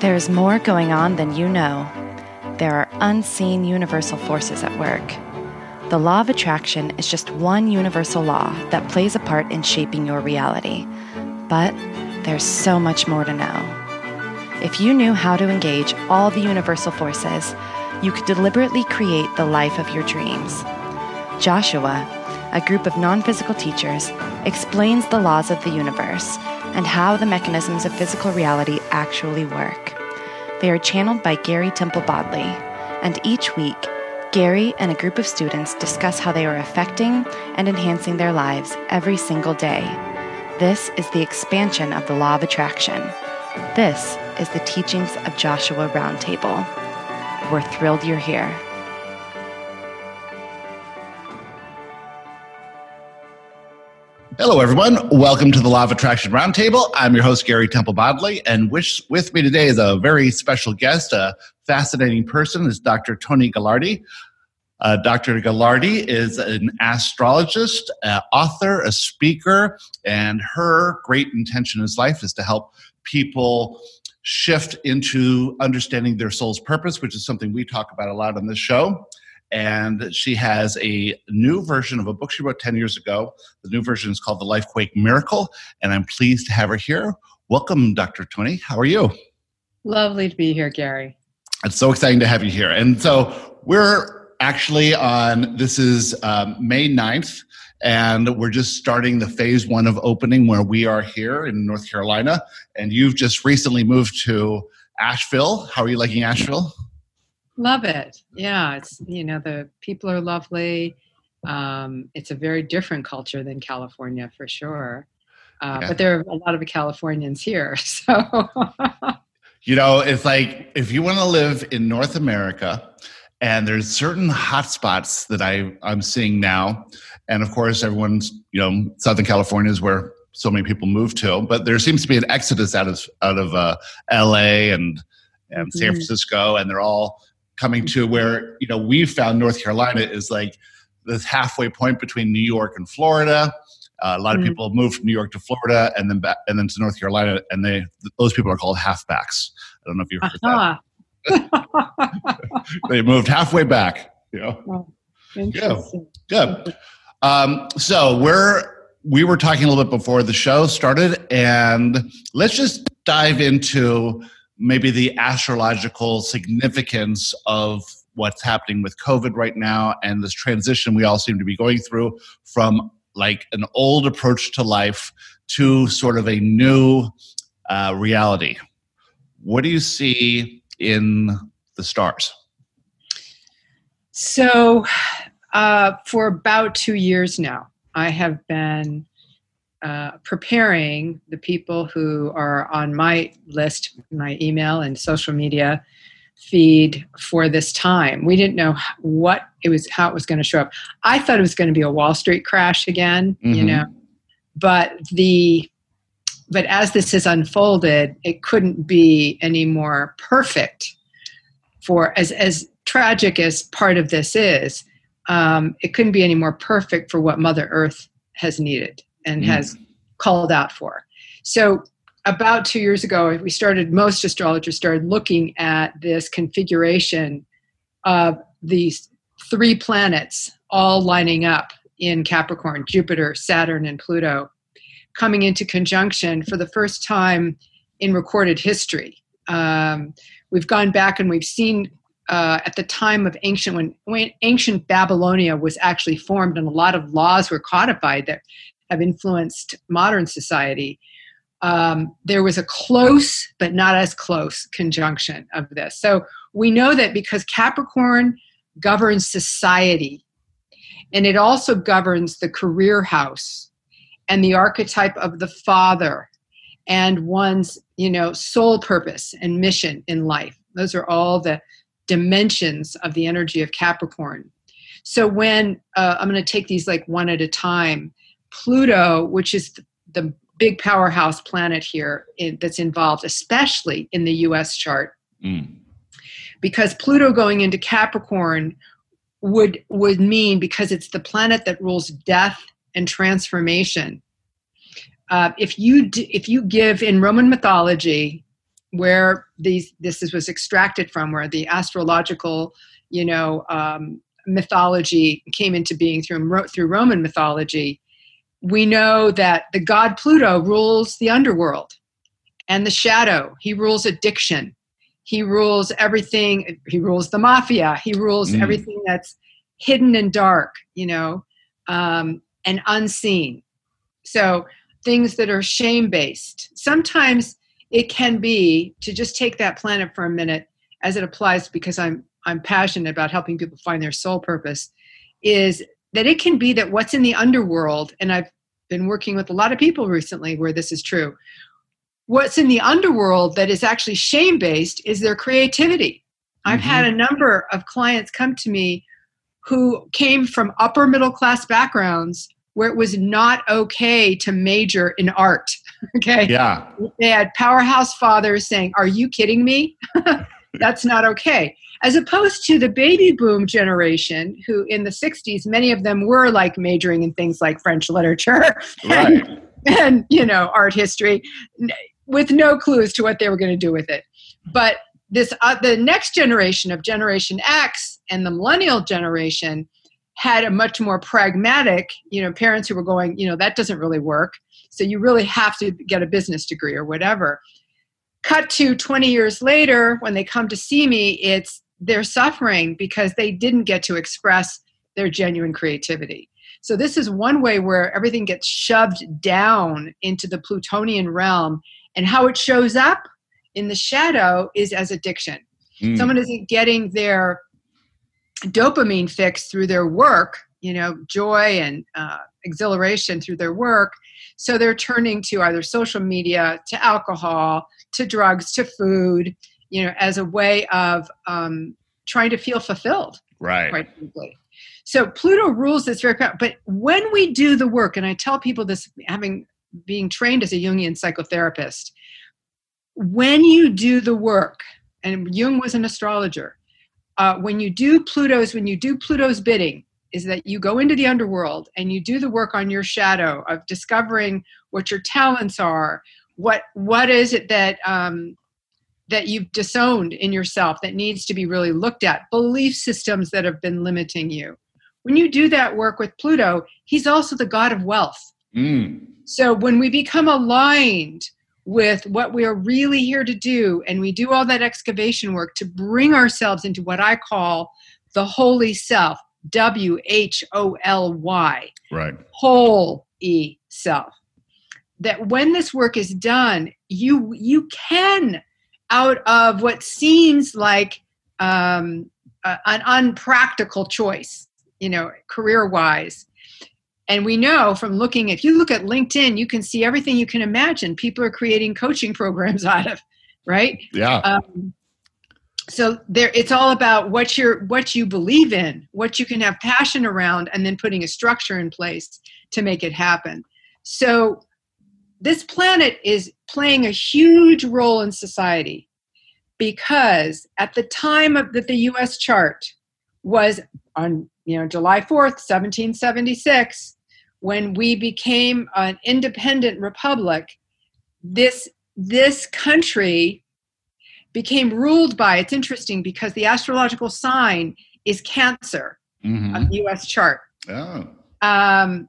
There is more going on than you know. There are unseen universal forces at work. The law of attraction is just one universal law that plays a part in shaping your reality. But there's so much more to know. If you knew how to engage all the universal forces, you could deliberately create the life of your dreams. Joshua, a group of non physical teachers, explains the laws of the universe and how the mechanisms of physical reality actually work. They are channeled by Gary Temple Bodley, and each week, Gary and a group of students discuss how they are affecting and enhancing their lives every single day. This is the expansion of the law of attraction. This is the teachings of Joshua Roundtable. We're thrilled you're here. Hello, everyone. Welcome to the Law of Attraction Roundtable. I'm your host, Gary Temple Bodley, and with me today is a very special guest, a fascinating person, is Dr. Toni Galardi. Uh, Dr. Galardi is an astrologist, author, a speaker, and her great intention in life is to help people shift into understanding their soul's purpose, which is something we talk about a lot on this show and she has a new version of a book she wrote 10 years ago. The new version is called The Lifequake Miracle, and I'm pleased to have her here. Welcome, Dr. Toni. How are you? Lovely to be here, Gary. It's so exciting to have you here. And so we're actually on, this is um, May 9th, and we're just starting the phase one of opening where we are here in North Carolina. And you've just recently moved to Asheville. How are you liking Asheville? Love it. Yeah, it's you know the people are lovely. Um, it's a very different culture than California for sure. Uh, yeah. But there are a lot of Californians here, so. you know, it's like if you want to live in North America, and there's certain hotspots that I I'm seeing now, and of course everyone's you know Southern California is where so many people move to, but there seems to be an exodus out of out of uh, L.A. and and San mm-hmm. Francisco, and they're all coming to where you know we've found North Carolina is like this halfway point between New York and Florida. Uh, a lot of mm. people moved from New York to Florida and then back and then to North Carolina, and they those people are called halfbacks. I don't know if you've heard uh-huh. that. they moved halfway back. You know. Oh, good. Good. Um, so we're we were talking a little bit before the show started, and let's just dive into maybe the astrological significance of what's happening with COVID right now and this transition we all seem to be going through from like an old approach to life to sort of a new uh, reality. What do you see in the stars? So, uh, for about two years now, I have been uh, preparing the people who are on my list, my email and social media feed for this time. We didn't know what it was, how it was going to show up. I thought it was going to be a Wall Street crash again, mm-hmm. you know, but the but as this has unfolded, it couldn't be any more perfect for as as tragic as part of this is. Um, it couldn't be any more perfect for what Mother Earth has needed and mm. has called out for. So about two years ago, we started, most astrologers started looking at this configuration of these three planets all lining up in Capricorn Jupiter, Saturn, and Pluto coming into conjunction for the first time in recorded history. Um, we've gone back and we've seen uh, at the time of ancient when, when ancient Babylonia was actually formed and a lot of laws were codified that have influenced modern society, um, there was a close but not as close conjunction of this. So we know that because Capricorn governs society and it also governs the career house and the archetype of the father and one's you know soul purpose and mission in life those are all the dimensions of the energy of capricorn so when uh, i'm going to take these like one at a time Pluto, which is the big powerhouse planet here in, that's involved, especially in the US chart. Mm. Because Pluto going into Capricorn would would mean because it's the planet that rules death and transformation. Uh, if you d- if you give in Roman mythology, where these this is, was extracted from, where the astrological, you know, um, mythology came into being through through Roman mythology. We know that the god Pluto rules the underworld and the shadow. He rules addiction. He rules everything. He rules the mafia. He rules mm. everything that's hidden and dark, you know, um, and unseen. So things that are shame based. Sometimes it can be to just take that planet for a minute as it applies because I'm I'm passionate about helping people find their soul purpose is that it can be that what's in the underworld and I've been working with a lot of people recently where this is true. What's in the underworld that is actually shame based is their creativity. Mm-hmm. I've had mm-hmm. a number of clients come to me who came from upper middle class backgrounds where it was not okay to major in art. okay. Yeah. They had powerhouse fathers saying, Are you kidding me? That's not okay. As opposed to the baby boom generation, who in the 60s, many of them were like majoring in things like French literature right. and, and, you know, art history with no clues to what they were going to do with it. But this uh, the next generation of Generation X and the millennial generation had a much more pragmatic, you know, parents who were going, you know, that doesn't really work. So you really have to get a business degree or whatever. Cut to 20 years later, when they come to see me, it's they're suffering because they didn't get to express their genuine creativity. So this is one way where everything gets shoved down into the Plutonian realm, and how it shows up in the shadow is as addiction. Mm. Someone isn't getting their dopamine fix through their work, you know, joy and uh, exhilaration through their work. So they're turning to either social media, to alcohol, to drugs, to food, you know, as a way of um, trying to feel fulfilled. Right. Quite simply. So Pluto rules this very, but when we do the work, and I tell people this, having being trained as a Jungian psychotherapist, when you do the work, and Jung was an astrologer, uh, when you do Pluto's, when you do Pluto's bidding, is that you go into the underworld and you do the work on your shadow of discovering what your talents are, what what is it that um, that you've disowned in yourself that needs to be really looked at, belief systems that have been limiting you. When you do that work with Pluto, he's also the god of wealth. Mm. So when we become aligned with what we are really here to do and we do all that excavation work to bring ourselves into what I call the holy self, W H O L Y. Right. Whole E self. That when this work is done, you you can out of what seems like um, an unpractical choice, you know, career wise, and we know from looking, if you look at LinkedIn, you can see everything you can imagine people are creating coaching programs out of, right? Yeah. Um, so there it's all about what you're what you believe in what you can have passion around and then putting a structure in place to make it happen. So this planet is playing a huge role in society because at the time of that the US chart was on you know July 4th 1776 when we became an independent republic, this this country became ruled by it's interesting because the astrological sign is cancer mm-hmm. of the us chart oh. um,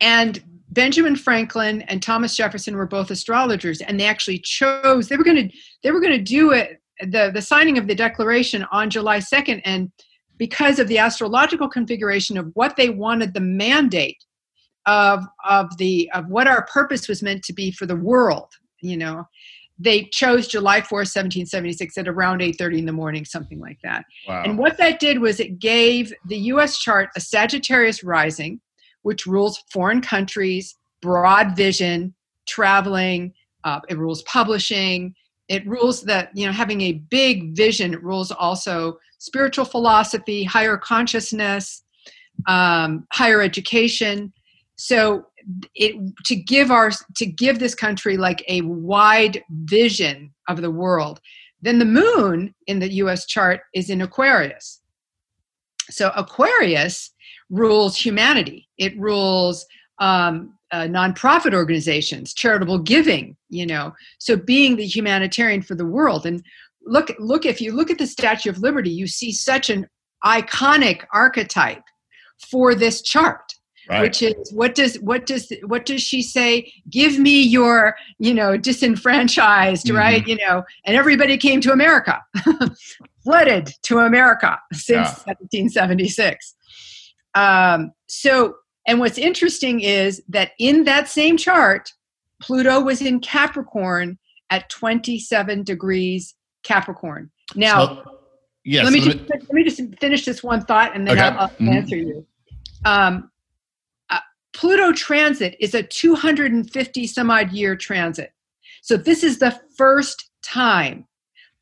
and benjamin franklin and thomas jefferson were both astrologers and they actually chose they were going to they were going to do it the, the signing of the declaration on july 2nd and because of the astrological configuration of what they wanted the mandate of of the of what our purpose was meant to be for the world you know they chose july 4 1776 at around 8.30 in the morning something like that wow. and what that did was it gave the us chart a sagittarius rising which rules foreign countries broad vision traveling uh, it rules publishing it rules that you know having a big vision it rules also spiritual philosophy higher consciousness um, higher education so it to give our to give this country like a wide vision of the world then the moon in the us chart is in aquarius so aquarius rules humanity it rules um, uh, nonprofit organizations, charitable giving, you know. So being the humanitarian for the world. And look, look, if you look at the Statue of Liberty, you see such an iconic archetype for this chart. Right. which is what does what does what does she say give me your you know disenfranchised mm-hmm. right you know and everybody came to america flooded to america since yeah. 1776 um, so and what's interesting is that in that same chart, Pluto was in Capricorn at 27 degrees Capricorn. Now, so, yes, let, me just, let me just finish this one thought and then okay. I'll, I'll mm-hmm. answer you. Um, Pluto transit is a 250 some odd year transit. So this is the first time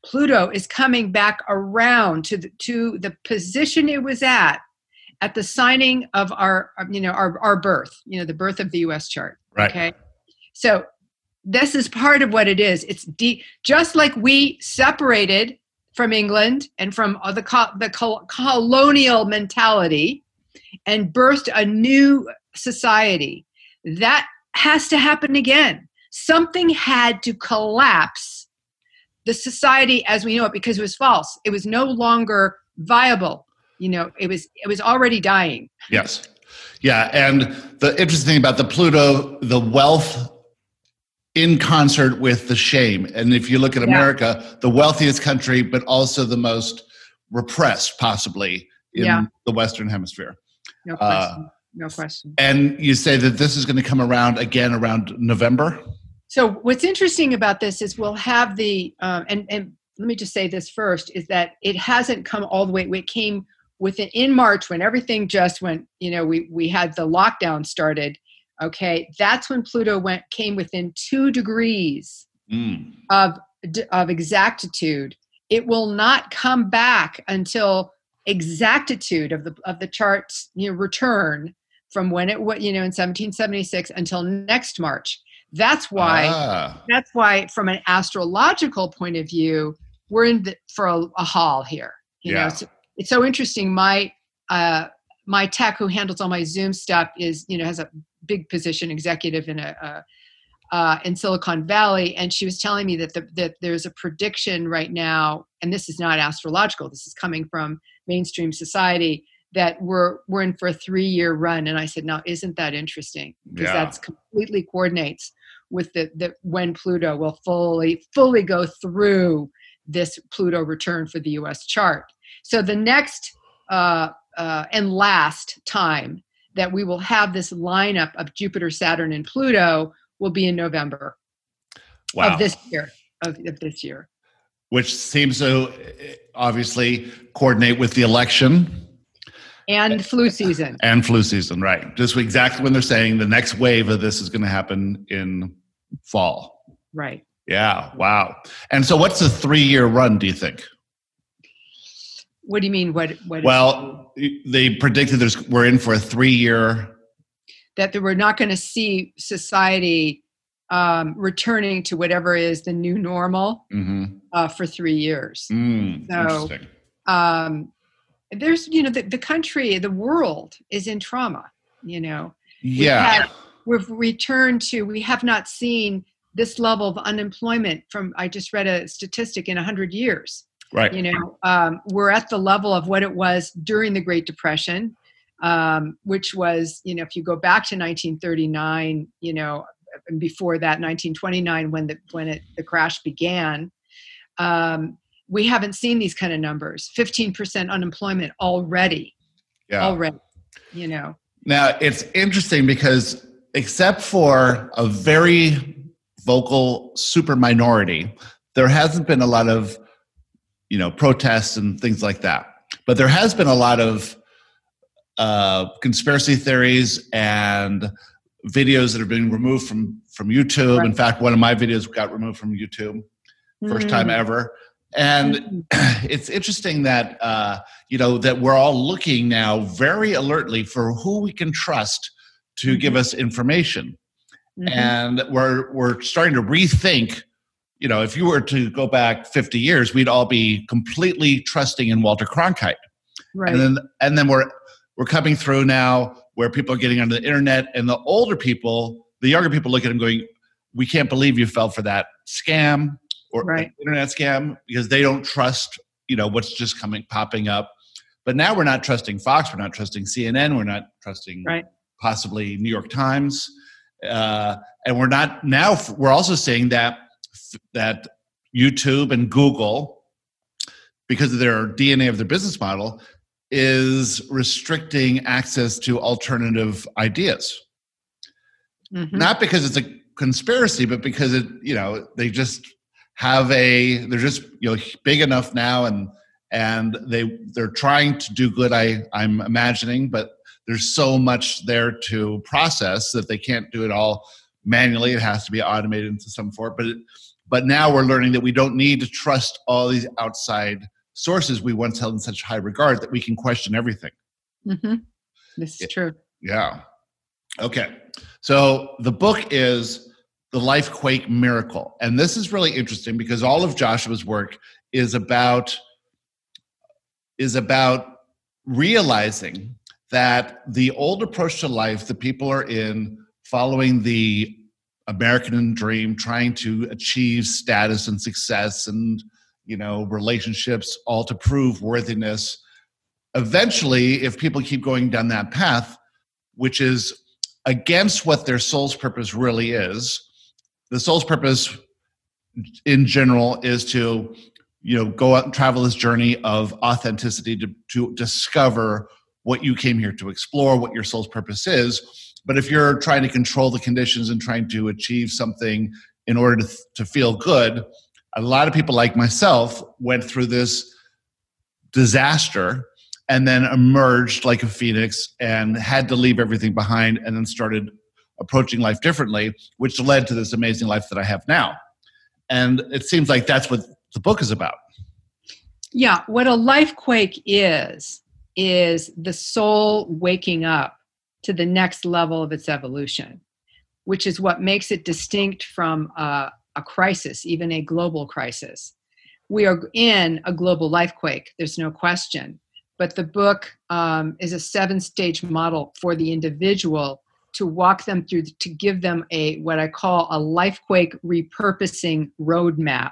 Pluto is coming back around to the, to the position it was at at the signing of our you know our, our birth you know the birth of the us chart right. okay so this is part of what it is it's de- just like we separated from england and from the, co- the co- colonial mentality and birthed a new society. That has to happen again. Something had to collapse the society as we know it because it was false. It was no longer viable. You know it was it was already dying. Yes. Yeah and the interesting thing about the pluto the wealth in concert with the shame. And if you look at america yeah. the wealthiest country but also the most repressed possibly in yeah. the western hemisphere. No uh, no question and you say that this is going to come around again around november so what's interesting about this is we'll have the um, and and let me just say this first is that it hasn't come all the way it came within in March when everything just went, you know, we we had the lockdown started. Okay, that's when Pluto went came within two degrees mm. of of exactitude. It will not come back until exactitude of the of the charts you know return from when it what you know in 1776 until next March. That's why ah. that's why from an astrological point of view we're in the, for a, a hall here. You yeah. know, so it's so interesting. My uh, my tech who handles all my Zoom stuff is you know has a big position executive in a, a uh, in Silicon Valley, and she was telling me that the, that there's a prediction right now, and this is not astrological. This is coming from mainstream society that we're we're in for a three year run. And I said, now isn't that interesting? Because yeah. that's completely coordinates with the, the when Pluto will fully fully go through this Pluto return for the U.S. chart. So the next uh, uh, and last time that we will have this lineup of Jupiter, Saturn, and Pluto will be in November wow. of this year. Of, of this year, which seems to obviously coordinate with the election and flu season. And flu season, right? Just exactly when they're saying the next wave of this is going to happen in fall. Right. Yeah. Wow. And so, what's the three-year run? Do you think? What do you mean? What? What? Well, they predicted there's we're in for a three year. That we're not going to see society um, returning to whatever is the new normal mm-hmm. uh, for three years. Mm, so, um, there's you know the, the country, the world is in trauma. You know. Yeah. We've, we've returned to. We have not seen this level of unemployment from. I just read a statistic in hundred years. Right. You know, um, we're at the level of what it was during the Great Depression, um, which was, you know, if you go back to 1939, you know, and before that, 1929, when the when it, the crash began, um, we haven't seen these kind of numbers. 15% unemployment already. Yeah. Already. You know. Now it's interesting because except for a very vocal super minority, there hasn't been a lot of you know protests and things like that but there has been a lot of uh, conspiracy theories and videos that have been removed from from youtube right. in fact one of my videos got removed from youtube first mm. time ever and mm. it's interesting that uh, you know that we're all looking now very alertly for who we can trust to mm-hmm. give us information mm-hmm. and we're we're starting to rethink you know, if you were to go back 50 years, we'd all be completely trusting in Walter Cronkite. Right. And then and then we're we're coming through now where people are getting onto the internet, and the older people, the younger people, look at them going, "We can't believe you fell for that scam or Right. internet scam," because they don't trust, you know, what's just coming popping up. But now we're not trusting Fox, we're not trusting CNN, we're not trusting Right. possibly New York Times, uh, and we're not now. We're also seeing that that YouTube and Google, because of their DNA of their business model, is restricting access to alternative ideas. Mhm. Not because it's a conspiracy, but because it, you know, they just have a they're just you know big enough now and and they they're trying to do good i i'm imagining but there's so much there to process that they can't do it all manually. It has to be automated into some form but it, but now we're learning that we don't need to trust all these outside sources we once held in such high regard that we can question everything. Mhm. This is true. yeah. Okay. So the book is the life quake miracle. And this is really interesting because all of joshua's work is about is about realizing that the old approach to life that people are in following the american dream trying to achieve status and success and you know relationships all to prove worthiness eventually if people keep going down that path which is against what their soul's purpose really is the soul's purpose in general is to you know go out and travel this journey of authenticity to, to discover what you came here to explore what your soul's purpose is. But if you're trying to control the conditions and trying to achieve something in order to, to feel good a lot of people like myself went through this disaster and then emerged like a phoenix and had to leave everything behind and then started approaching life differently which led to this amazing life that i have now and it seems like that's what the book is about Yeah, what a life quake is, is the soul waking up to the next level of its evolution, which is what makes it distinct from a, a crisis, even a global crisis. We are in a global life quake, there's no question. But the book um, is a seven stage model for the individual to walk them through, to give them a what I call a lifequake repurposing roadmap.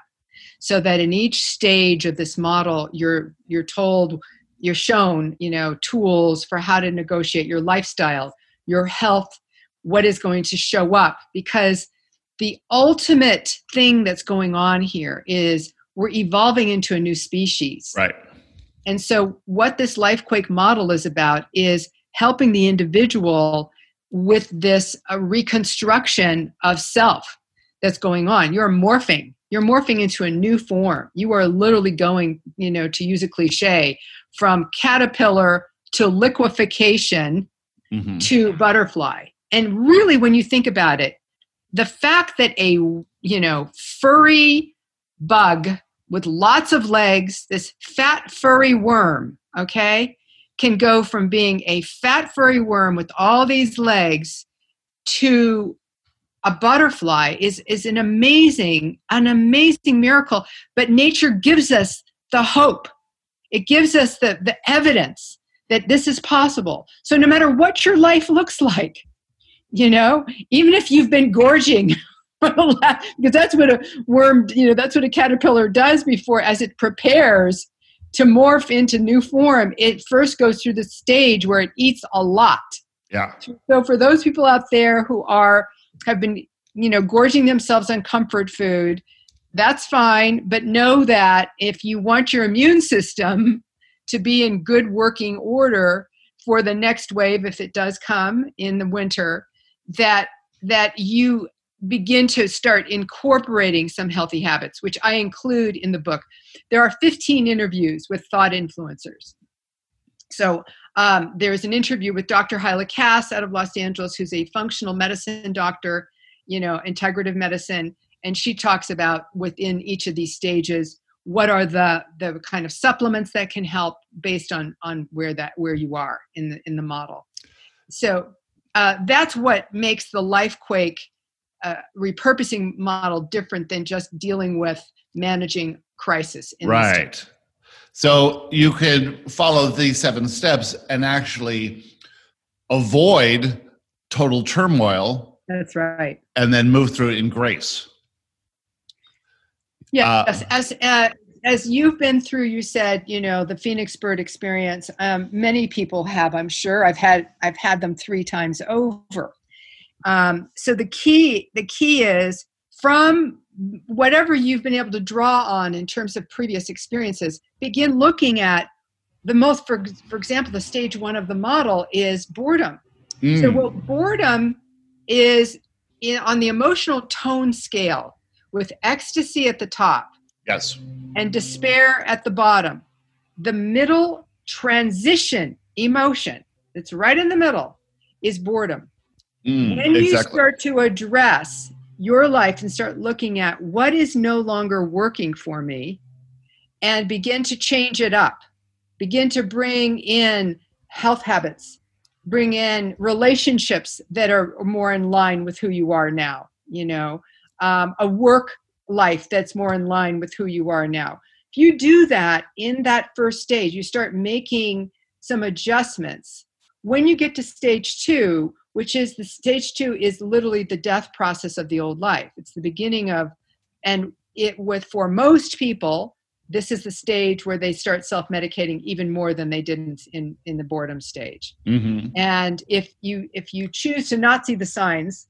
So that in each stage of this model you're you're told you're shown you know tools for how to negotiate your lifestyle your health what is going to show up. Because the ultimate thing that's going on here is we're evolving into a new species. Right. And so, what this LifeQuake model is about is helping the individual with this uh, reconstruction of self that's going on. You're morphing. You're morphing into a new form. You are literally going, you know, to use a cliche, from caterpillar to liquefaction Mhm. to butterfly. And really, when you think about it, the fact that a you know furry bug with lots of legs, this fat furry worm, okay, can go from being a fat furry worm with all these legs to a butterfly is is an amazing an amazing miracle. But nature gives us the hope. It gives us the the evidence that this is possible. So no matter what your life looks like you know even if you've been gorging because that's what a worm you know that's what a caterpillar does before as it prepares to morph into new form it first goes through the stage where it eats a lot. Yeah. So for those people out there who are have been you know gorging themselves on comfort food that's fine but know that if you want your immune system to be in good working order for the next wave if it does come in the winter that that you begin to start incorporating some healthy habits which i include in the book there are 15 interviews with thought influencers so um, there's an interview with Dr. Hyla Cass out of Los Angeles, who's a functional medicine doctor, you know, integrative medicine, and she talks about within each of these stages what are the the kind of supplements that can help based on on where that where you are in the in the model. So uh, that's what makes the LifeQuake uh, repurposing model different than just dealing with managing crisis. In this right so you could follow these seven steps and actually avoid total turmoil That's right. and then move through it in grace. Yes, as uh, as you've been through, you said you know the Phoenix Bird experience. Um, many people have, I'm sure. I've had I've had them three times over. Um, so the key the key is from whatever you've been able to draw on in terms of previous experiences. Begin looking at the most. For for example, the stage one of the model is boredom. Mm. So what boredom is in, on the emotional tone scale with ecstasy at the top yes. and despair at the bottom. The middle transition emotion that's right in the middle is boredom. Mm, when you start to address your life and start looking at what is no longer working for me and begin to change it up, begin to bring in health habits, bring in relationships that are more in line with who you are now, you know, um, a work life that's more in line with who you are now. If you do that in that first stage, you start making some adjustments. When you get to stage two, which is the stage two is literally the death process of the old life. It's the beginning of, and it with for most people, this is the stage where they start self-medicating even more than they did in in, the boredom stage. Mhm. And if you if you choose to not see the signs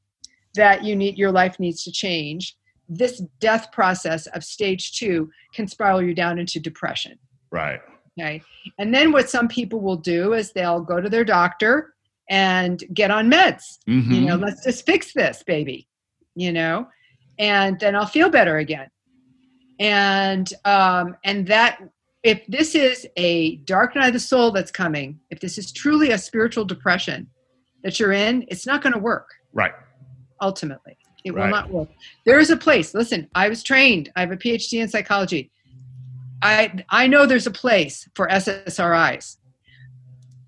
that you need your life needs to change, this death process of stage two can spiral you down into depression. Right. Okay. And then what some people will do is they'll go to their doctor and get on meds. Mhm. You know, let's just fix this, baby. You know, and then I'll feel better again. And um, and that if this is a dark night of the soul that's coming, if this is truly a spiritual depression that you're in, it's not going to work right. ultimately. It will not work. There is a place. Listen, I was trained. I have a PhD in psychology. I I know there's a place for SSRIs.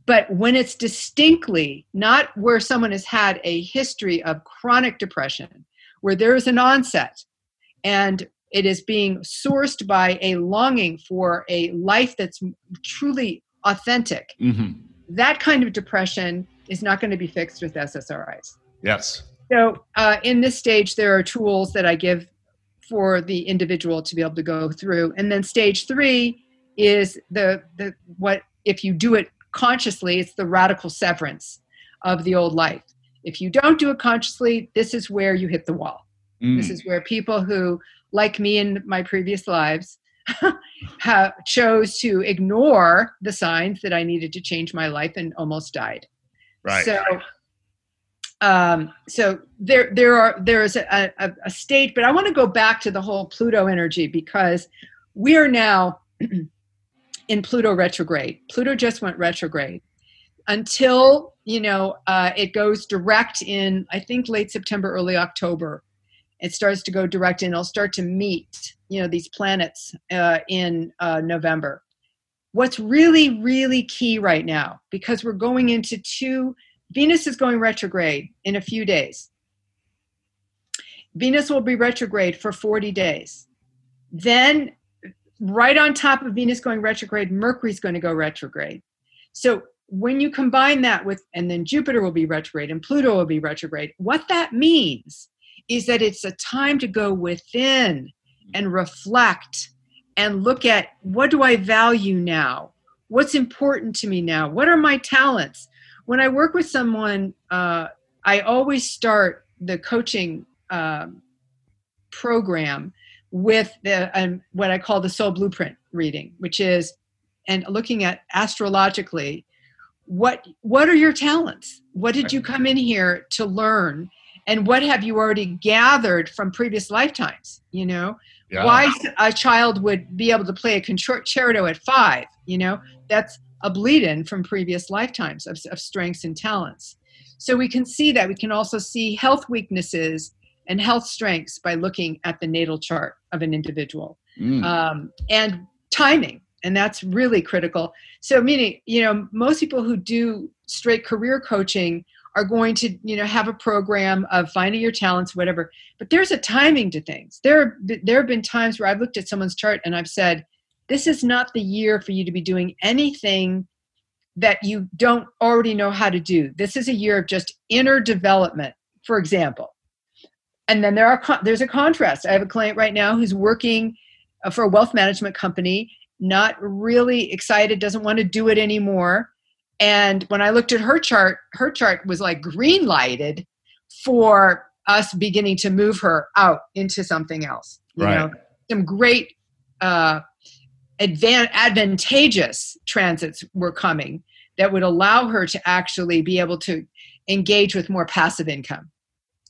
But when it's distinctly not where someone has had a history of chronic depression, where there is an onset and it is being sourced by a longing for a life that's truly authentic, hmm that kind of depression is not going to be fixed with SSRIs. Yes. So, uh, in this stage, there are tools that I give for the individual to be able to go through, and then stage three is the the what if you do it consciously, it's the radical severance of the old life. If you don't do it consciously, this is where you hit the wall. Mm. This is where people who, like me in my previous lives, have, chose to ignore the signs that I needed to change my life and almost died. right. So, um, so there, there are there is a, a, a state, but I want to go back to the whole Pluto energy because we are now in Pluto retrograde. Pluto just went retrograde until you know uh, it goes direct in I think late September, early October. It starts to go direct, and it'll start to meet you know these planets uh, in uh, November. What's really really key right now because we're going into two Venus is going retrograde in a few days. Venus will be retrograde for 40 days. Then, right on top of Venus going retrograde, Mercury's going to go retrograde. So, when you combine that with, and then Jupiter will be retrograde and Pluto will be retrograde, what that means is that it's a time to go within and reflect and look at what do I value now? What's important to me now? What are my talents? when I work with someone, uh, I always start the coaching um, program with the um, what I call the soul blueprint reading, which is and looking at astrologically what what are your talents? What did you come in here to learn? And what have you already gathered from previous lifetimes? You know, Yeah. why a child would be able to play a concerto at five you know that's a bleed in from previous lifetimes of, of strengths and talents so we can see that we can also see health weaknesses and health strengths by looking at the natal chart of an individual Mm. um, and timing and that's really critical so meaning you know most people who do straight career coaching are going to you know have a program of finding your talents whatever but there's a timing to things there there have been times where i've looked at someone's chart and i've said this is not the year for you to be doing anything that you don't already know how to do. This is a year of just inner development, for example. And then there are there's a contrast. I have a client right now who's working uh, for a wealth management company, not really excited, doesn't want to do it anymore. And when I looked at her chart, her chart was like green lighted for us beginning to move her out into something else. You right. know, some great uh, advan- advantageous transits were coming that would allow her to actually be able to engage with more passive income.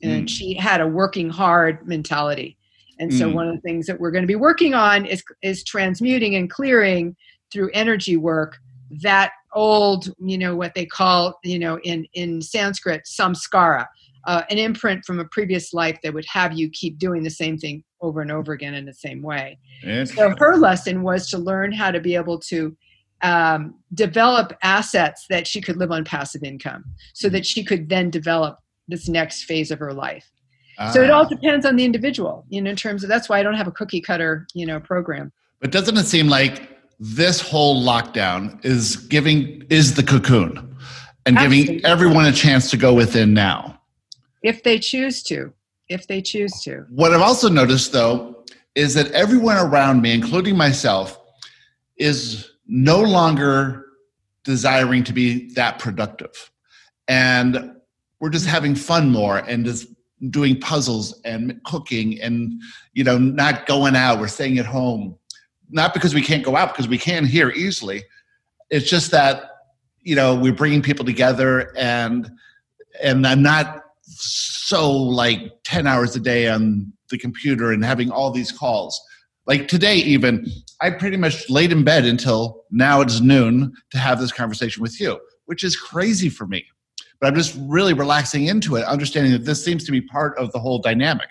And mm. she had a working hard mentality. And so mm. one of the things that we're going to be working on is is transmuting and clearing through energy work that old, you know, what they call, you know, in in Sanskrit samskara, uh, an imprint from a previous life that would have you keep doing the same thing over and over again in the same way. So her lesson was to learn how to be able to um, develop assets that she could live on passive income so that she could then develop this next phase of her life. So it all ah. depends on the individual, you know, in terms of that's why I don't have a cookie cutter, you know, program. But doesn't it seem like this whole lockdown is giving is the cocoon and Absolutely. giving everyone a chance to go within now? If they choose to. If they choose to. What I've also noticed though is that everyone around me, including myself, is no longer desiring to be that productive. And we're just having fun more and just doing puzzles and cooking and you know not going out we're staying at home. Not because we can't go out because we can here easily. It's just that you know we're bringing people together and and i'm not so like 10 hours a day on the computer and having all these calls. Like today even i pretty much laid in bed until now it's noon to have this conversation with you which is crazy for me but I'm just really relaxing into it, understanding that this seems to be part of the whole dynamic.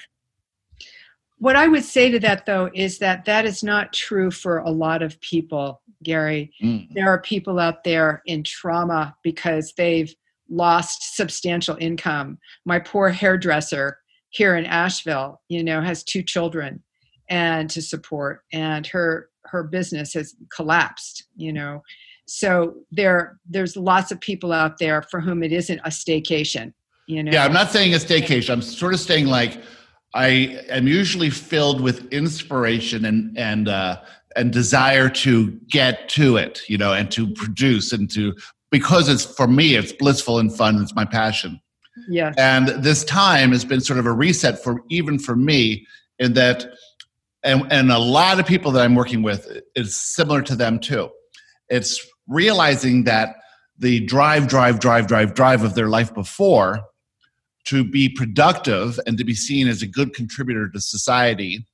What I would say to that, though, is that that is not true for a lot of people, Gary. Mm. There are people out there in trauma because they've lost substantial income. My poor hairdresser here in Asheville, you know, has two children and to support, and her her business has collapsed, you know, so there there's lots of people out there for whom it isn't a staycation. You know. Yeah, I'm not saying a staycation. I'm sort of saying like I am usually filled with inspiration and and uh, and desire to get to it, you know, and to produce and to because it's for me, it's blissful and fun. It's my passion. Yeah. And this time has been sort of a reset for even for me in that, and and a lot of people that I'm working with is similar to them too. It's realizing that the drive, drive, drive, drive, drive of their life before to be productive and to be seen as a good contributor to society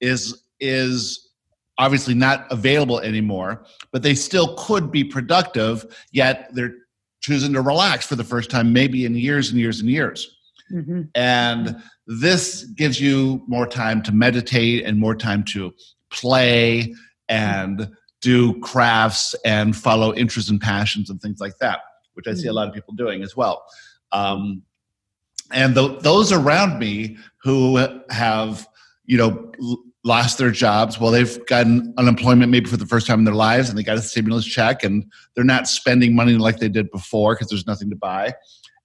is is obviously not available anymore but they still could be productive yet they're choosing to relax for the first time maybe in years and years and years mm-hmm. and this gives you more time to meditate and more time to play and do crafts and follow interests and passions and things like that, which I see a mm-hmm. lot of people doing as well. Um, and the, those around me who have, you know, lost their jobs, well, they've gotten unemployment maybe for the first time in their lives, and they got a stimulus check, and they're not spending money like they did before because there's nothing to buy,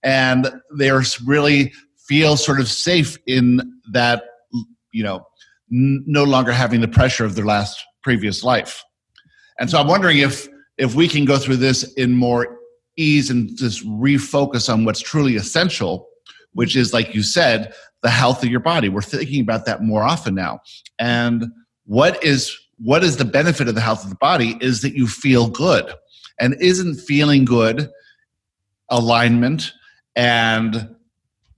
and they're really feel sort of safe in that, you know, n- no longer having the pressure of their last previous life. And so I'm wondering if if we can go through this in more ease and just refocus on what's truly essential, which is like you said, the health of your body. We're thinking about that more often now. And what is what is the benefit of the health of the body is that you feel good. And isn't feeling good alignment and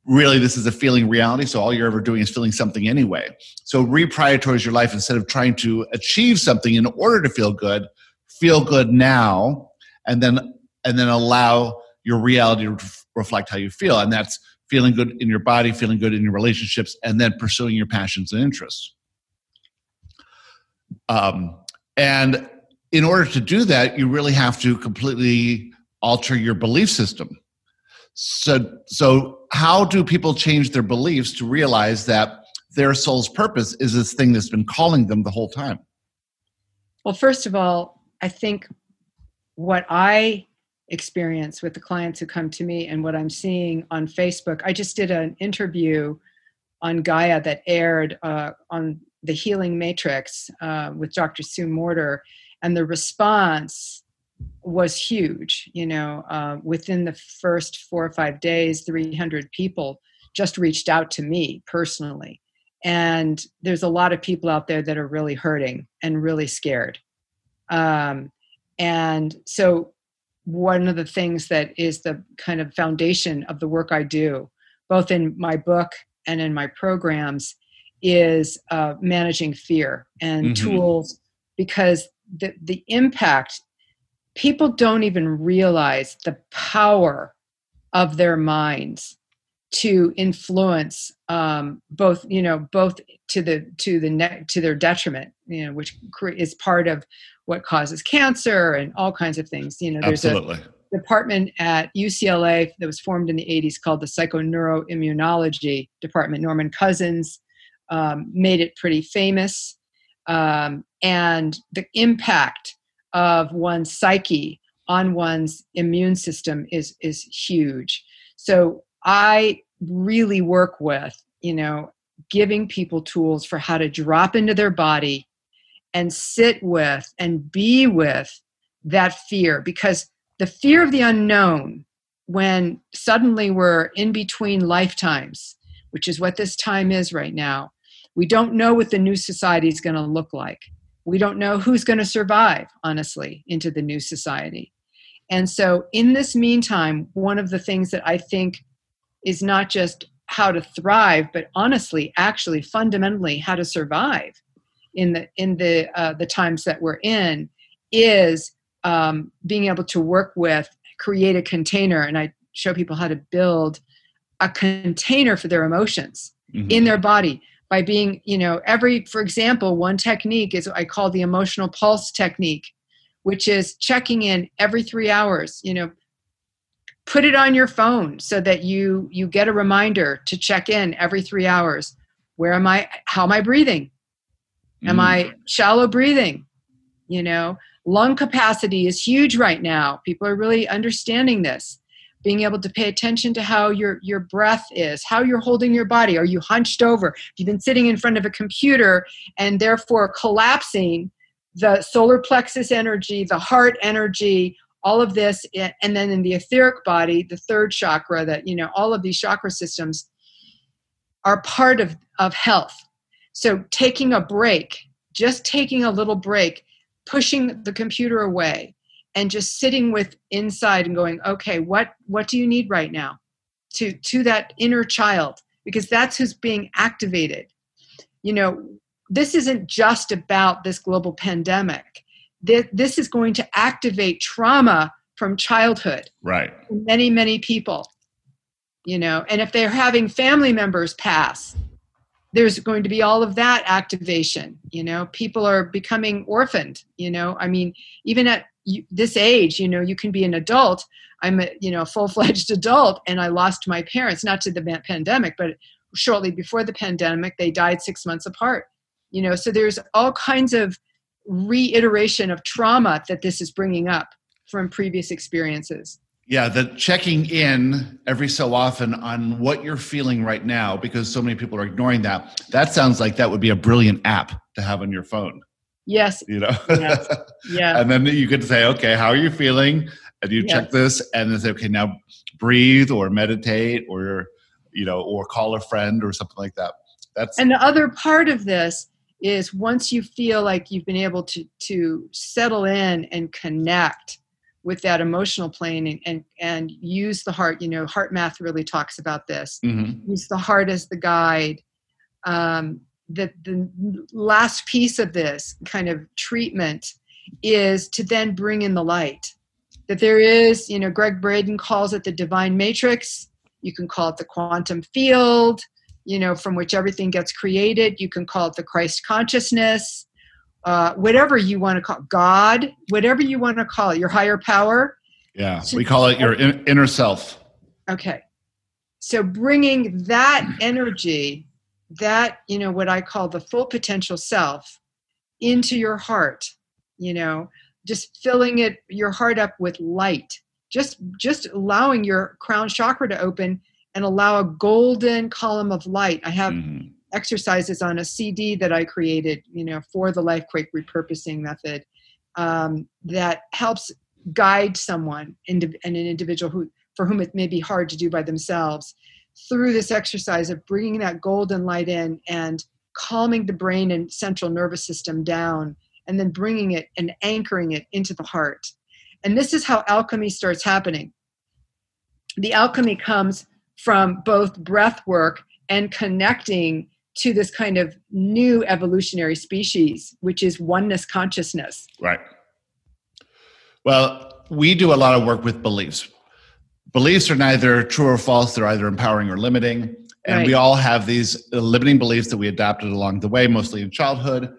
really this is a feeling reality so all you're ever doing is feeling something anyway. So reprioritize your life instead of trying to achieve something in order to feel good feel good now and then and then allow your reality to reflect how you feel and that's feeling good in your body feeling good in your relationships and then pursuing your passions and interests. Um, and in order to do that you really have to completely alter your belief system. So, so how do people change their beliefs to realize that their soul's purpose is this thing that's been calling them the whole time? Well, first of all, I think what I experience with the clients who come to me and what I'm seeing on Facebook. I just did an interview on Gaia that aired uh, on the Healing Matrix uh, with Dr. Sue Morter, and the response was huge. You know, uh, within the first four or five days, 300 people just reached out to me personally. And there's a lot of people out there that are really hurting and really scared. Um, and so one of the things that is the kind of foundation of the work I do, both in my book and in my programs, is uh, managing fear and mm-hmm. tools because the, the impact, people don't even realize the power of their minds to influence um, both you know both to the to the ne- to their detriment you know which is part of what causes cancer and all kinds of things. You know there's Absolutely. a department at ucla that was formed in the 80s called the psychoneuroimmunology department. Norman cousins um, made it pretty famous. Um, and the impact of one's psyche on one's immune system is is huge. So I really work with, you know, giving people tools for how to drop into their body and sit with and be with that fear because the fear of the unknown when suddenly we're in between lifetimes which is what this time is right now we don't know what the new society is going to look like we don't know who's going to survive honestly into the new society and so in this meantime one of the things that i think is not just how to thrive, but honestly, actually, fundamentally, how to survive in the in the uh, the times that we're in is um, being able to work with, create a container, and I show people how to build a container for their emotions mm-hmm. in their body by being, you know, every, for example, one technique is I call the emotional pulse technique, which is checking in every three hours, you know, put it on your phone so that you you get a reminder to check in every three hours. Where am i how am i breathing? Am mm. i shallow breathing? You know lung capacity is huge right now. People are really understanding this being able to pay attention to how your your breath is how you're holding your body. Are you hunched over? You've been sitting in front of a computer and therefore collapsing the solar plexus energy the heart energy all of this eh, and then in the etheric body the third chakra that you know all of these chakra systems are part of of health. So taking a break just taking a little break pushing the computer away and just sitting with inside and going okay what what do you need right now to to that inner child? Because that's who's being activated. You know this isn't just about this global pandemic. This is going to activate trauma from childhood right. many many people you know? And if they're having family members pass there's going to be all of that activation you know? People are becoming orphaned you know? I mean even at this age you know you can be an adult i'm a you know full-fledged adult and i lost my parents not to the pandemic but shortly before the pandemic they died six months apart you know so there's all kinds of reiteration of trauma that this is bringing up from previous experiences. Yeah, the checking in every so often on what you're feeling right now, because so many people are ignoring that. That sounds like that would be a brilliant app to have on your phone. Yes. You know? Yes. Yeah. and then you could say, okay, how are you feeling? And you yes. check this and then say, okay, now breathe or meditate or, you know, or call a friend or something like that. That's and the other part of this is once you feel like you've been able to to settle in and connect with that emotional plane and and, and use the heart you know heart math really talks about this mm-hmm. use the heart as the guide um, the, the last piece of this kind of treatment is to then bring in the light that there is you know Gregg Braden calls it the divine matrix you can call it the quantum field you know, from which everything gets created. You can call it the Christ consciousness, uh, whatever you want to call God, whatever you want to call it, your higher power. Yeah, so, we call it your in, inner self. Okay. So bringing that energy, that, you know, what I call the full potential self into your heart, you know, just filling it, your heart up with light just just allowing your crown chakra to open and allow a golden column of light. I have mm-hmm. exercises on a CD that I created, you know, for the Lifequake repurposing method um, that helps guide someone, and an individual who for whom it may be hard to do by themselves, through this exercise of bringing that golden light in and calming the brain and central nervous system down, and then bringing it and anchoring it into the heart. And this is how alchemy starts happening. The alchemy comes from both breath work and connecting to this kind of new evolutionary species, which is oneness consciousness. Right. Well, we do a lot of work with beliefs. Beliefs are neither true or false, they're either empowering or limiting. And right. we all have these limiting beliefs that we adopted along the way, mostly in childhood.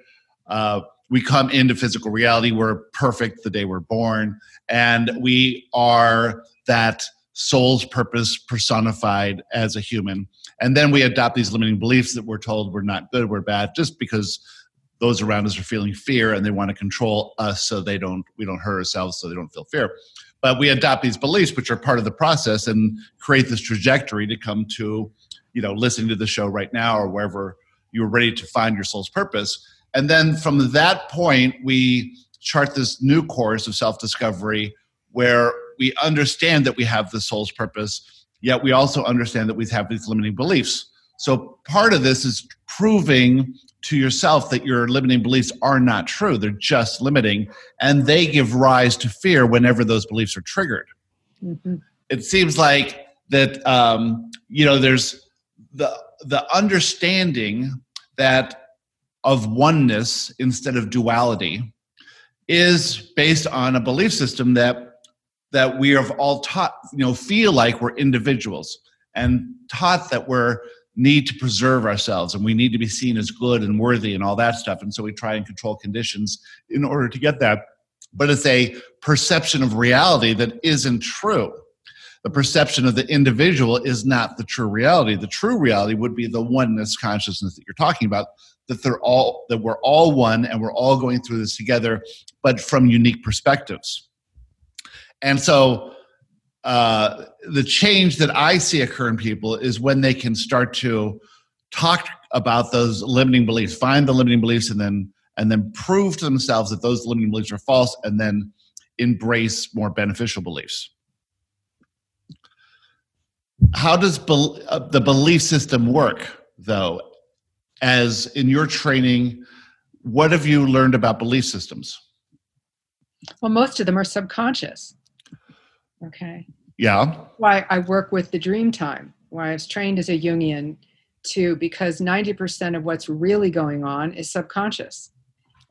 Uh, we come into physical reality, we're perfect the day we're born, and we are that soul's purpose personified as a human. And then we adopt these limiting beliefs that we're told we're not good, we're bad, just because those around us are feeling fear and they want to control us so they don't we don't hurt ourselves so they don't feel fear. But we adopt these beliefs which are part of the process and create this trajectory to come to, you know, listening to the show right now or wherever you're ready to find your soul's purpose. And then from that point, we chart this new course of self discovery where we understand that we have the soul's purpose, yet we also understand that we have these limiting beliefs. So part of this is proving to yourself that your limiting beliefs are not true. They're just limiting, and they give rise to fear whenever those beliefs are triggered. Mm-hmm. It seems like that um, you know there's the the understanding that of oneness instead of duality is based on a belief system that that we have all taught, you know, feel like we're individuals and taught that we're need to preserve ourselves and we need to be seen as good and worthy and all that stuff. And so we try and control conditions in order to get that. But it's a perception of reality that isn't true. The perception of the individual is not the true reality. The true reality would be the oneness consciousness that you're talking about, that they're all that we're all one and we're all going through this together, but from unique perspectives. And so uh, the change that I see occur in people is when they can start to talk about those limiting beliefs, find the limiting beliefs, and then and then prove to themselves that those limiting beliefs are false, and then embrace more beneficial beliefs. How does be- uh, the belief system work, though? As in your training, what have you learned about belief systems? Well, most of them are subconscious. Okay. Yeah. Why I work with the dream time, why I was trained as a Jungian too, because 90% of what's really going on is subconscious.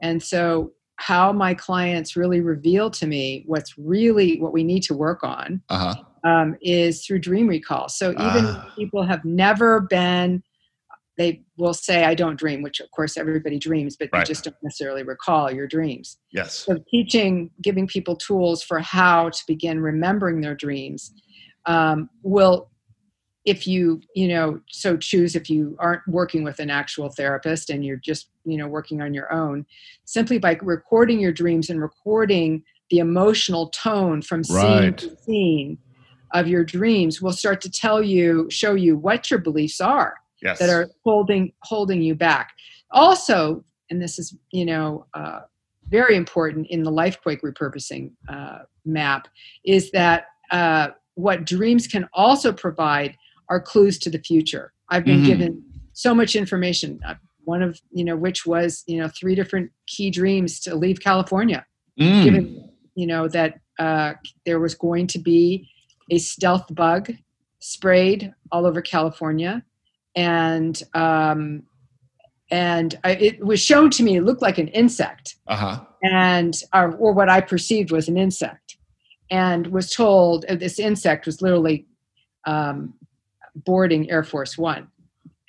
And so how my clients really reveal to me what's really what we need to work on uh-huh. um, is through dream recall. So even uh. people have never been they will say i don't dream which of course everybody dreams but right. you just don't necessarily recall your dreams yes so teaching giving people tools for how to begin remembering their dreams um, will if you you know so choose if you aren't working with an actual therapist and you're just you know working on your own simply by recording your dreams and recording the emotional tone from scene right. to scene of your dreams will start to tell you show you what your beliefs are yes. that are holding holding you back. Also, and this is you know uh, very important in the Lifequake repurposing uh, map, is that uh, what dreams can also provide are clues to the future. I've been mm-hmm. given so much information. Uh, one of you know which was you know three different key dreams to leave California, mm. given you know that uh, there was going to be a stealth bug sprayed all over California and um, and I, it was shown to me it looked like an insect, uh-huh. and or, or what I perceived was an insect, and was told uh, this insect was literally um, boarding Air Force One,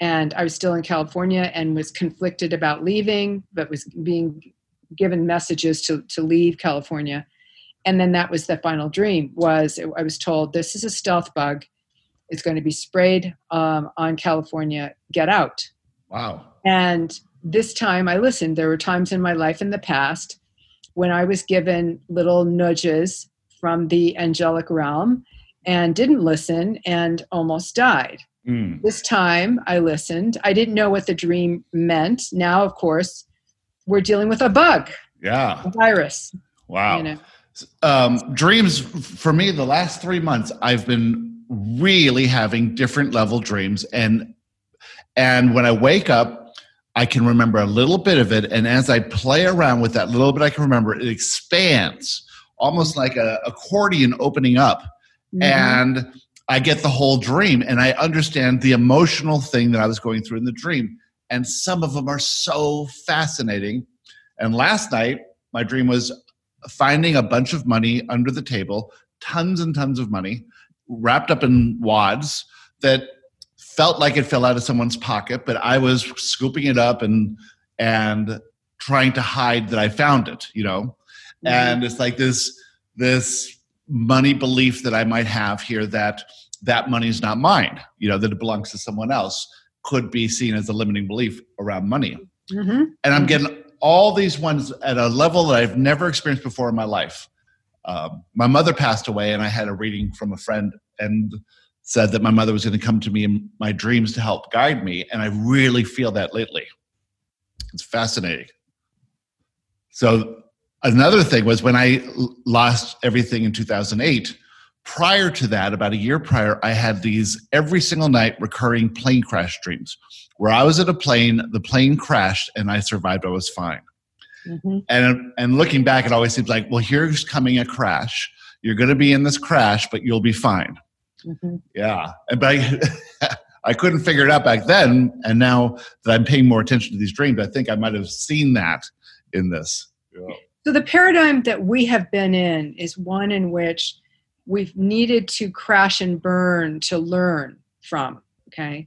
and I was still in California and was conflicted about leaving, but was being given messages to to leave California, and then that was the final dream. Was I was told this is a stealth bug is going to be sprayed um, on California. Get out. Wow. And this time I listened. There were times in my life in the past when I was given little nudges from the angelic realm and didn't listen and almost died. Mm. This time I listened. I didn't know what the dream meant. Now, of course, we're dealing with a bug, Yeah. a virus. Wow. You know. um, dreams for me the last three months i've been really having different level dreams. And and when i wake up i can remember a little bit of it. And as i play around with that little bit i can remember it expands almost like a accordion opening up. Mhm. and i get the whole dream and i understand the emotional thing that i was going through in the dream. And some of them are so fascinating. And last night my dream was finding a bunch of money under the table tons and tons of money wrapped up in wads that felt like it fell out of someone's pocket but i was scooping it up and and trying to hide that i found it you know and it's like this this money belief that i might have here that that money is not mine you know that it belongs to someone else could be seen as a limiting belief around money Mhm. and i'm Mhm. getting all these ones at a level that i've never experienced before in my life um, my mother passed away and i had a reading from a friend and said that my mother was going to come to me in my dreams to help guide me and i really feel that lately. It's fascinating. So another thing was when I lost everything in 2008 prior to that about a year prior i had these every single night recurring plane crash dreams. Where i was at a plane the plane crashed and i survived i was fine Mhm. and and looking back it always seems like well here's coming a crash you're going to be in this crash but you'll be fine Mhm. yeah and but I, I couldn't figure it out back then and now that i'm paying more attention to these dreams i think i might have seen that in this yeah. So the paradigm that we have been in is one in which we've needed to crash and burn to learn from. Okay,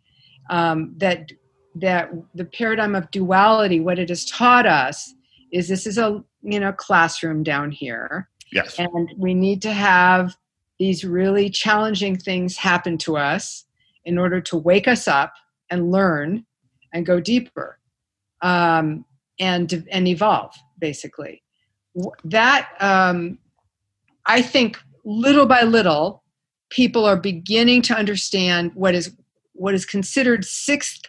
um, that that the paradigm of duality, what it has taught us is this is a you know classroom down here, yes. And we need to have these really challenging things happen to us in order to wake us up and learn and go deeper um, and and evolve basically. That um, i think little by little people are beginning to understand what is what is considered sixth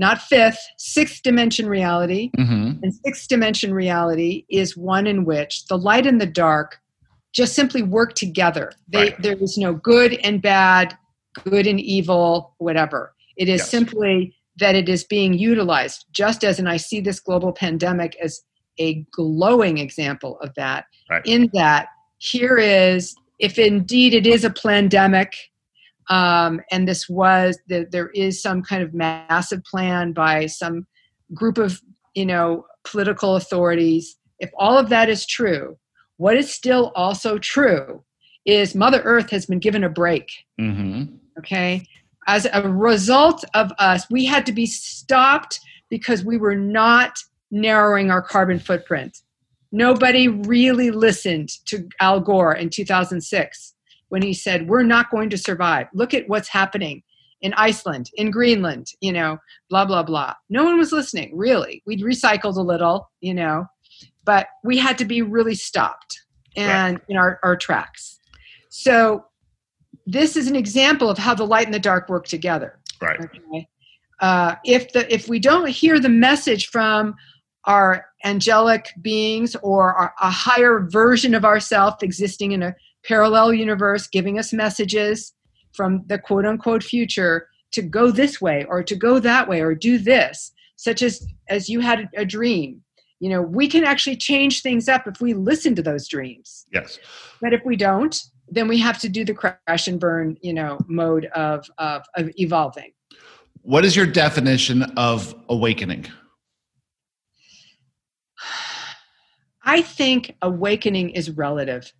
not fifth sixth dimension reality hmm and sixth dimension reality is one in which the light and the dark just simply work together. They, Right. There is no good and bad, good and evil, whatever. It is Yes. simply that it is being utilized, just as, and I see this global pandemic as a glowing example of that, Right. in that here is, if indeed it is a pandemic, um, and this was that there is some kind of massive plan by some group of you know political authorities. If all of that is true what is still also true is mother earth has been given a break. Hmm okay? As a result of us we had to be stopped because we were not narrowing our carbon footprint. Nobody really listened to al gore in 2006 when he said we're not going to survive. Look at what's happening in iceland in greenland you know blah blah blah. No one was listening really. We'd recycled a little you know but we had to be really stopped and in our, our tracks. So this is an example of how the light and the dark work together. Right. Okay? Uh, if the if we don't hear the message from our angelic beings or our, a higher version of ourself existing in a parallel universe giving us messages from the quote unquote future to go this way or to go that way or do this such as as you had a, dream. You know we can actually change things up if we listen to those dreams. Yes. But if we don't then we have to do the crash and burn you know mode of of, of evolving. What is your definition of awakening? I think awakening is relative.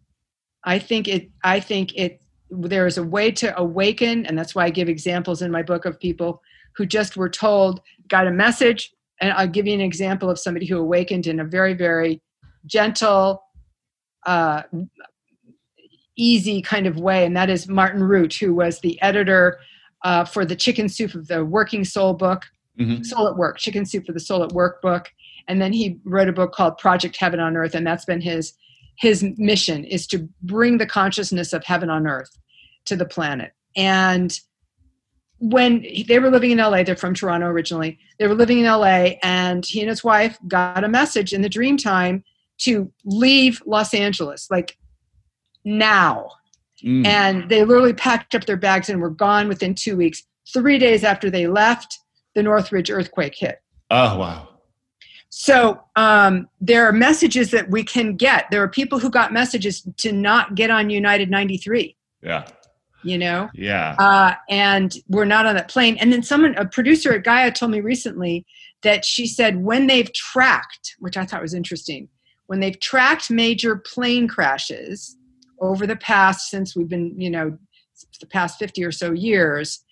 I think it I think it there is a way to awaken and that's why I give examples in my book of people who just were told got a message and I'll give you an example of somebody who awakened in a very very gentle uh, easy kind of way and that is Martin Rutte who was the editor uh, for the chicken soup of the working soul book Mhm. Soul at Work, Chicken Soup for the Soul at Work book. And then he wrote a book called Project Heaven on Earth, and that's been his his mission is to bring the consciousness of heaven on earth to the planet. And when they were living in LA, they're from Toronto originally. They were living in LA, and he and his wife got a message in the dream time to leave Los Angeles, like now. Mm. And they literally packed up their bags and were gone within two weeks. Three days after they left, the Northridge earthquake hit. Oh, wow. So um, there are messages that we can get. There are people who got messages to not get on United 93. Yeah. You know? Yeah. Uh, and we're not on that plane. And then someone, a producer at Gaia told me recently that she said when they've tracked, which I thought was interesting, when they've tracked major plane crashes over the past, since we've been, you know, the past 50 or so years,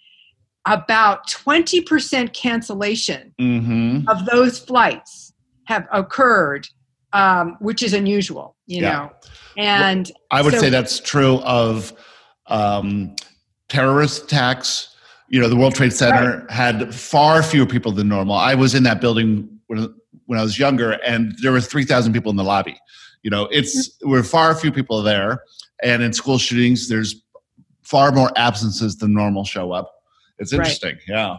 about 20% cancellation mm-hmm. of those flights have occurred, um, which is unusual, you yeah. know. And well, I would so, say that's true of um, terrorist attacks. You know, the World Trade Center right. had far fewer people than normal. I was in that building when, when I was younger, and there were 3,000 people in the lobby. You know, it's mm-hmm. we're far few people there. And in school shootings, there's far more absences than normal show up. It's interesting. Right. Yeah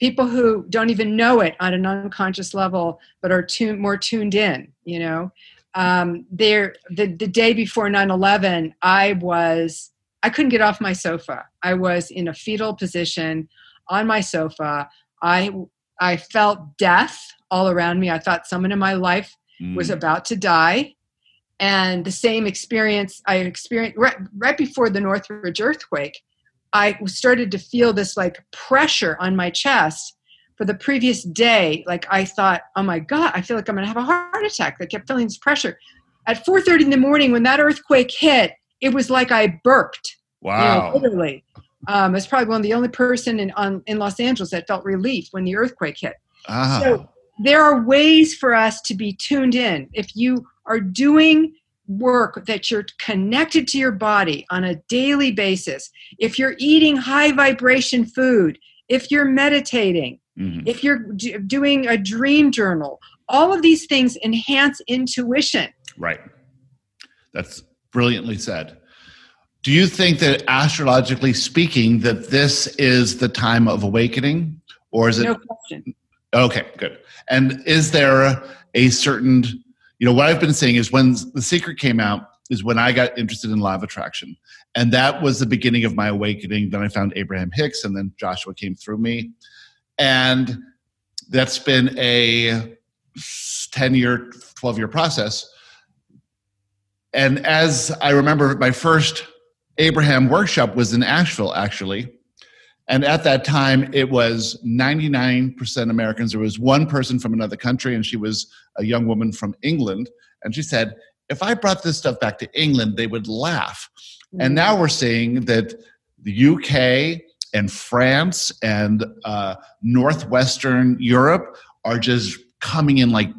people who don't even know it on an unconscious level but are tuned more tuned in you know um, there the, the day before 9-11 i was i couldn't get off my sofa i was in a fetal position on my sofa i i felt death all around me i thought someone in my life mm. was about to die and the same experience i experienced right, right before the northridge earthquake I started to feel this like pressure on my chest for the previous day. Like I thought, oh my God, I feel like I'm gonna have a heart attack. I kept feeling this pressure. At 4:30 in the morning, when that earthquake hit, it was like I burped. Wow. You know, literally. Um, I was probably one of the only person in on, in Los Angeles that felt relief when the earthquake hit. Ah. So there are ways for us to be tuned in. If you are doing work that you're connected to your body on a daily basis, if you're eating high vibration food, if you're meditating, mm-hmm. if you're d- doing a dream journal, all of these things enhance intuition. Right. That's brilliantly said. Do you think that astrologically speaking that this is the time of awakening or is it No question. Okay, good. And is there a certain you know what i've been saying is when the secret came out is when i got interested in of attraction. And that was the beginning of my awakening. Then i found abraham hicks and then joshua came through me. And that's been a 10 year 12 year process. And as i remember my first abraham workshop was in asheville actually and at that time, it was 99% Americans. There was one person from another country, and she was a young woman from England. And she said, if I brought this stuff back to England, they would laugh. Mm-hmm. And now we're seeing that the UK and France and uh, Northwestern Europe are just coming in like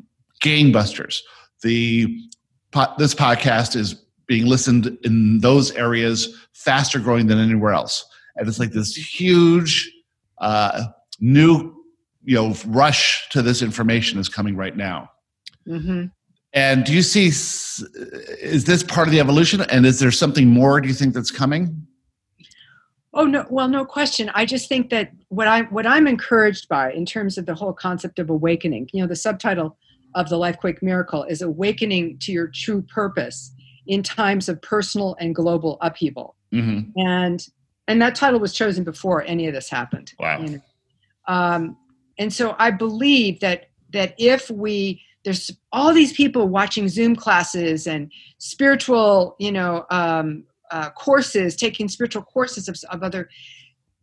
gangbusters. The this podcast is being listened in those areas faster growing than anywhere else and it's like this huge uh, new you know rush to this information is coming right now. Mm-hmm. and do you see is this part of the evolution? And is there something more do you think that's coming? Oh no well no question. I just think that what i what i'm encouraged by in terms of the whole concept of awakening you know the subtitle of the lifequake miracle is awakening to your true purpose in times of personal and global upheaval. Mm-hmm. and and that title was chosen before any of this happened. Wow. You know? um, and so I believe that that if we there's all these people watching Zoom classes and spiritual, you know, um, uh, courses, taking spiritual courses of, of other.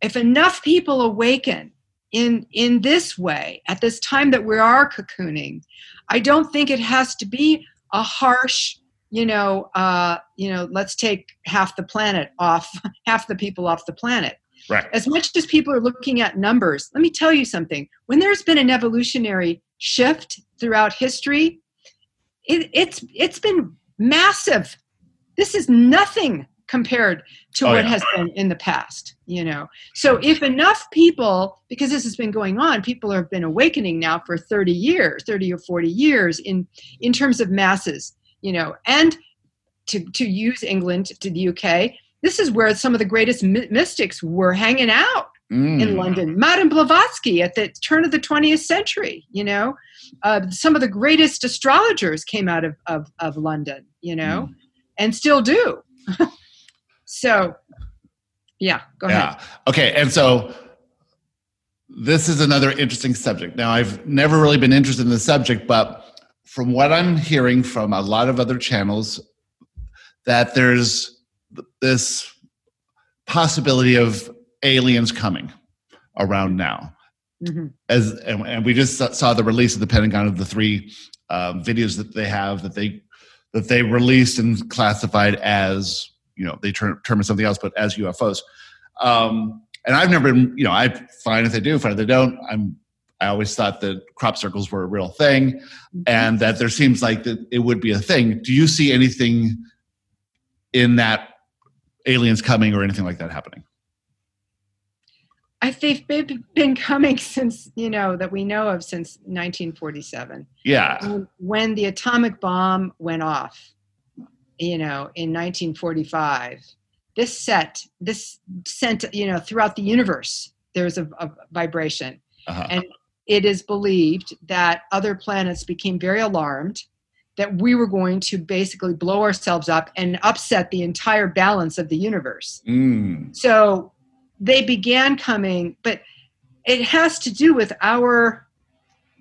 If enough people awaken in in this way at this time that we are cocooning, I don't think it has to be a harsh you know, uh, you know, let's take half the planet off, half the people off the planet. Right. As much as people are looking at numbers, let me tell you something. When there's been an evolutionary shift throughout history, it, it's it's been massive. This is nothing compared to oh, what yeah. has been in the past you know so if enough people because this has been going on people have been awakening now for 30 years 30 or 40 years in in terms of masses you know and to, to use England to the UK. This is where some of the greatest my- mystics were hanging out Mm. in London. Madame Blavatsky at the turn of the 20th century, you know, uh, some of the greatest astrologers came out of, of, of London, you know, Mm. and still do. so, yeah, go ahead. Yeah. Okay. And so this is another interesting subject. Now, I've never really been interested in the subject, but from what I'm hearing from a lot of other channels, that there's this possibility of aliens coming around now. hmm As and, and we just saw the release of the Pentagon of the three um, videos that they have that they that they released and classified as you know they term, term it something else, but as UFOs. Um, and I've never been, you know, I find if they do, fine if they don't. I'm I always thought that crop circles were a real thing, and that there seems like that it would be a thing. Do you see anything in that aliens coming or anything like that happening? I they've been, been coming since, you know, that we know of since 1947. Yeah, when- when the atomic bomb went off, you know, in 1945, this set, this sent, you know, throughout the universe, there's a, a vibration. uh-huh. And it is believed that other planets became very alarmed that we were going to basically blow ourselves up and upset the entire balance of the universe. Mm, So they began coming, but it has to do with our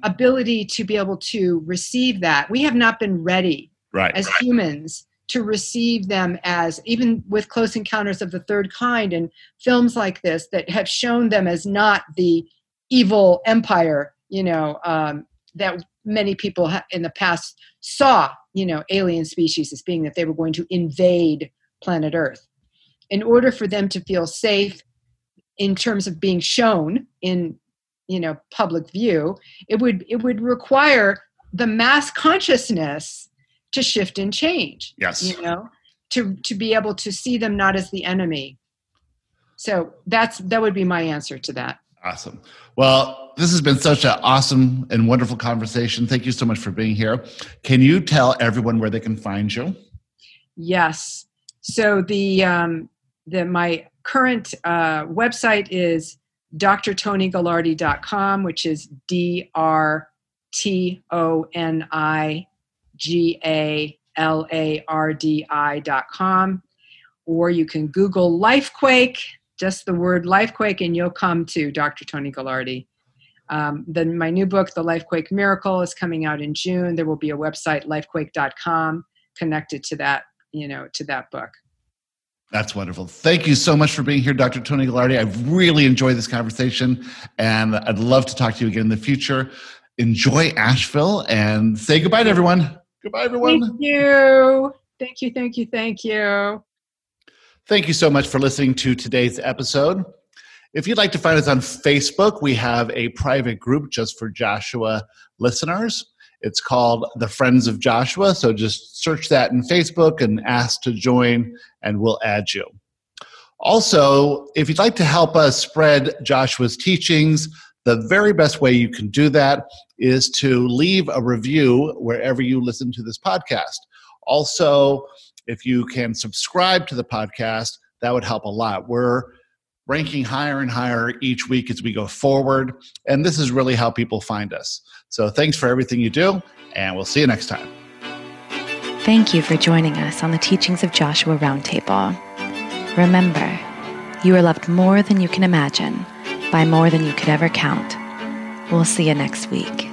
ability to be able to receive that. We have not been ready right. as humans to receive them as even with close encounters of the third kind and films like this that have shown them as not the evil empire you know um, that many people in the past saw you know alien species as being that they were going to invade planet earth. In order for them to feel safe in terms of being shown in you know public view it would it would require the mass consciousness to shift and change yes. you know to to be able to see them not as the enemy. So that's that would be my answer to that Awesome. Well, this has been such an awesome and wonderful conversation. Thank you so much for being here. Can you tell everyone where they can find you? yes so the um the my current uh website is drtonigalardi.com which is d r t o n i g a l a r d i dot com or you can google lifequake just the word lifequake and you'll come to dr Toni Galardi um, then my new book the lifequake miracle is coming out in june there will be a website lifequake.com connected to that you know to that book That's wonderful. Thank you so much for being here, Dr. Toni Galardi. I've really enjoyed this conversation, and I'd love to talk to you again in the future. Enjoy Asheville and say goodbye to everyone. Goodbye, everyone. thank you thank you thank you thank you Thank you so much for listening to today's episode. If you'd like to find us on Facebook, we have a private group just for Joshua listeners. It's called the Friends of Joshua. So just search that in Facebook and ask to join, and we'll add you. Also, if you'd like to help us spread Joshua's teachings, the very best way you can do that is to leave a review wherever you listen to this podcast. Also, if you can subscribe to the podcast, that would help a lot. We're ranking higher and higher each week as we go forward, and this is really how people find us. So thanks for everything you do, and we'll see you next time. Thank you for joining us on the Teachings of Joshua Roundtable. Remember, you are loved more than you can imagine, by more than you could ever count. We'll see you next week.